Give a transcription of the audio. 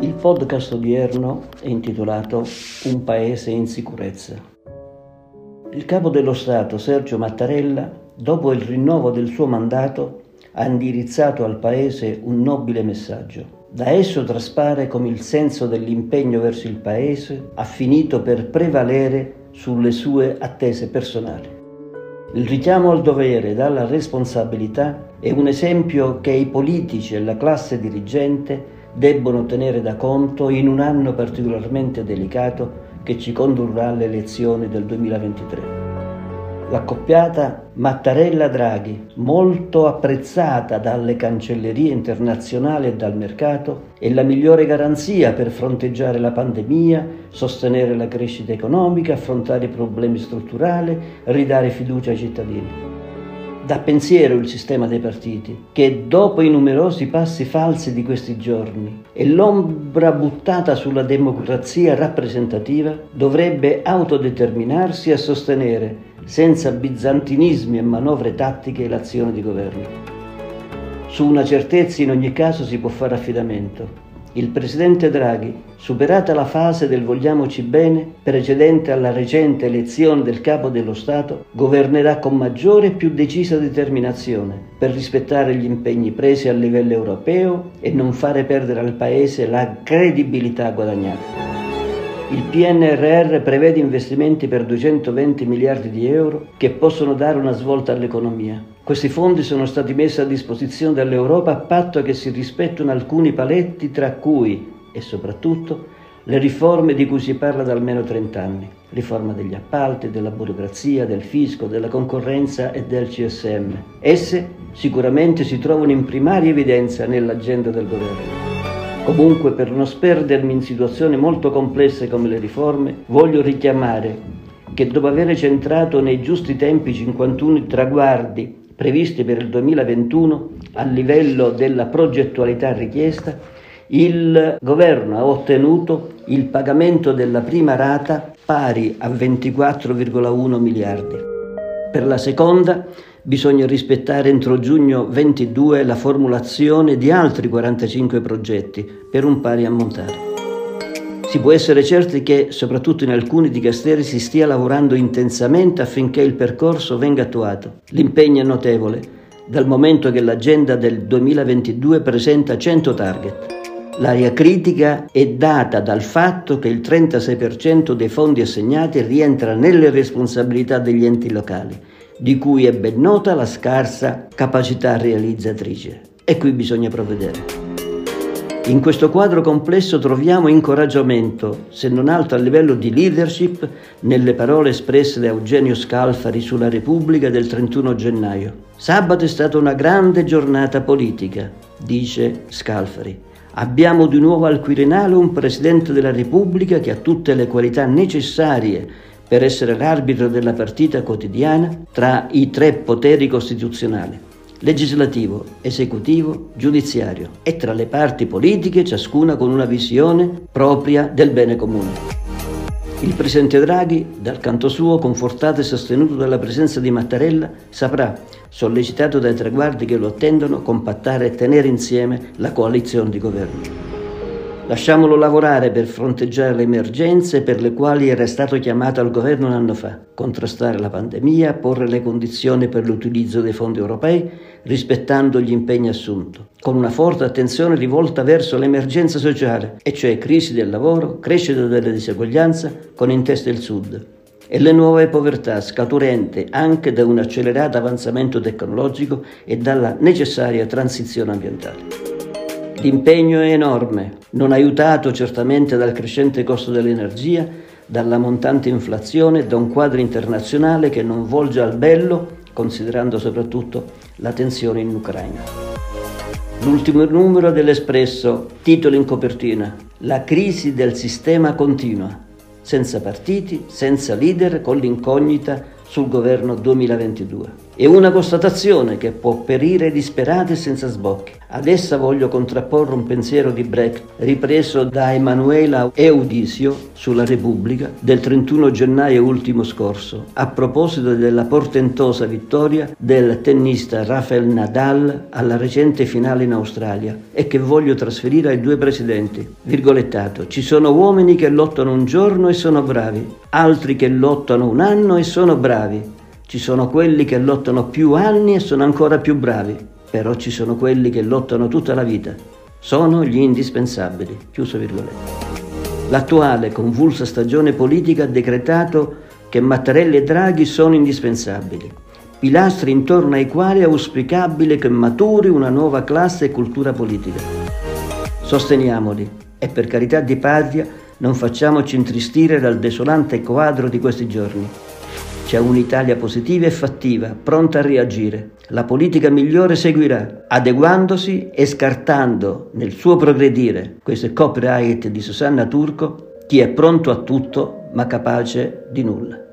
Il podcast odierno è intitolato Un paese in sicurezza. Il capo dello Stato Sergio Mattarella, dopo il rinnovo del suo mandato, ha indirizzato al paese un nobile messaggio. Da esso traspare come il senso dell'impegno verso il paese ha finito per prevalere sulle sue attese personali. Il richiamo al dovere e alla responsabilità è un esempio che i politici e la classe dirigente debbono tenere da conto in un anno particolarmente delicato che ci condurrà alle elezioni del 2023. L'accoppiata Mattarella-Draghi, molto apprezzata dalle cancellerie internazionali e dal mercato, è la migliore garanzia per fronteggiare la pandemia, sostenere la crescita economica, affrontare i problemi strutturali, ridare fiducia ai cittadini. Da pensiero il sistema dei partiti, che dopo i numerosi passi falsi di questi giorni e l'ombra buttata sulla democrazia rappresentativa, dovrebbe autodeterminarsi a sostenere, senza bizantinismi e manovre tattiche, l'azione di governo. Su una certezza in ogni caso si può fare affidamento, il presidente Draghi, superata la fase del vogliamoci bene, precedente alla recente elezione del capo dello Stato, governerà con maggiore e più decisa determinazione per rispettare gli impegni presi a livello europeo e non fare perdere al Paese la credibilità guadagnata. Il PNRR prevede investimenti per 220 miliardi di euro che possono dare una svolta all'economia. Questi fondi sono stati messi a disposizione dall'Europa a patto che si rispettino alcuni paletti, tra cui, e soprattutto, le riforme di cui si parla da almeno 30 anni. Riforma degli appalti, della burocrazia, del fisco, della concorrenza e del CSM. Esse sicuramente si trovano in primaria evidenza nell'agenda del governo. Comunque, per non sperdermi in situazioni molto complesse come le riforme, voglio richiamare che dopo aver centrato nei giusti tempi 51 traguardi previsti per il 2021 a livello della progettualità richiesta, il governo ha ottenuto il pagamento della prima rata pari a 24,1 miliardi. Per la seconda bisogna rispettare entro giugno 22 la formulazione di altri 45 progetti per un pari ammontare. Si può essere certi che, soprattutto in alcuni dicasteri, si stia lavorando intensamente affinché il percorso venga attuato. L'impegno è notevole, dal momento che l'agenda del 2022 presenta 100 target. L'area critica è data dal fatto che il 36% dei fondi assegnati rientra nelle responsabilità degli enti locali di cui è ben nota la scarsa capacità realizzatrice. E qui bisogna provvedere. In questo quadro complesso troviamo incoraggiamento, se non altro a livello di leadership, nelle parole espresse da Eugenio Scalfari sulla Repubblica del 31 gennaio. Sabato è stata una grande giornata politica, dice Scalfari. Abbiamo di nuovo al Quirinale un Presidente della Repubblica che ha tutte le qualità necessarie per essere l'arbitro della partita quotidiana tra i tre poteri costituzionali, legislativo, esecutivo, giudiziario, e tra le parti politiche, ciascuna con una visione propria del bene comune. Il presidente Draghi, dal canto suo, confortato e sostenuto dalla presenza di Mattarella, saprà, sollecitato dai traguardi che lo attendono, compattare e tenere insieme la coalizione di governo. Lasciamolo lavorare per fronteggiare le emergenze per le quali era stato chiamato al governo un anno fa, contrastare la pandemia, porre le condizioni per l'utilizzo dei fondi europei, rispettando gli impegni assunti, con una forte attenzione rivolta verso l'emergenza sociale, e cioè crisi del lavoro, crescita della diseguaglianza, con in testa il Sud, e le nuove povertà scaturenti anche da un accelerato avanzamento tecnologico e dalla necessaria transizione ambientale. L'impegno è enorme, non aiutato certamente dal crescente costo dell'energia, dalla montante inflazione e da un quadro internazionale che non volge al bello, considerando soprattutto la tensione in Ucraina. L'ultimo numero dell'Espresso, titolo in copertina, La crisi del sistema continua, senza partiti, senza leader, con l'incognita sul governo 2022. È una constatazione che può perire disperata e senza sbocchi. Ad essa voglio contrapporre un pensiero di Brecht ripreso da Emanuela Eudisio sulla Repubblica del 31 gennaio ultimo scorso, a proposito della portentosa vittoria del tennista Rafael Nadal alla recente finale in Australia e che voglio trasferire ai due presidenti. Virgolettato, ci sono uomini che lottano un giorno e sono bravi, altri che lottano un anno e sono bravi ci sono quelli che lottano più anni e sono ancora più bravi, però ci sono quelli che lottano tutta la vita. Sono gli indispensabili. Chiuso virgolette. L'attuale convulsa stagione politica ha decretato che Mattarelli e Draghi sono indispensabili, pilastri intorno ai quali è auspicabile che maturi una nuova classe e cultura politica. Sosteniamoli e per carità di patria non facciamoci intristire dal desolante quadro di questi giorni. C'è un'Italia positiva e fattiva, pronta a reagire. La politica migliore seguirà, adeguandosi e scartando nel suo progredire, questo è copyright di Susanna Turco, chi è pronto a tutto ma capace di nulla.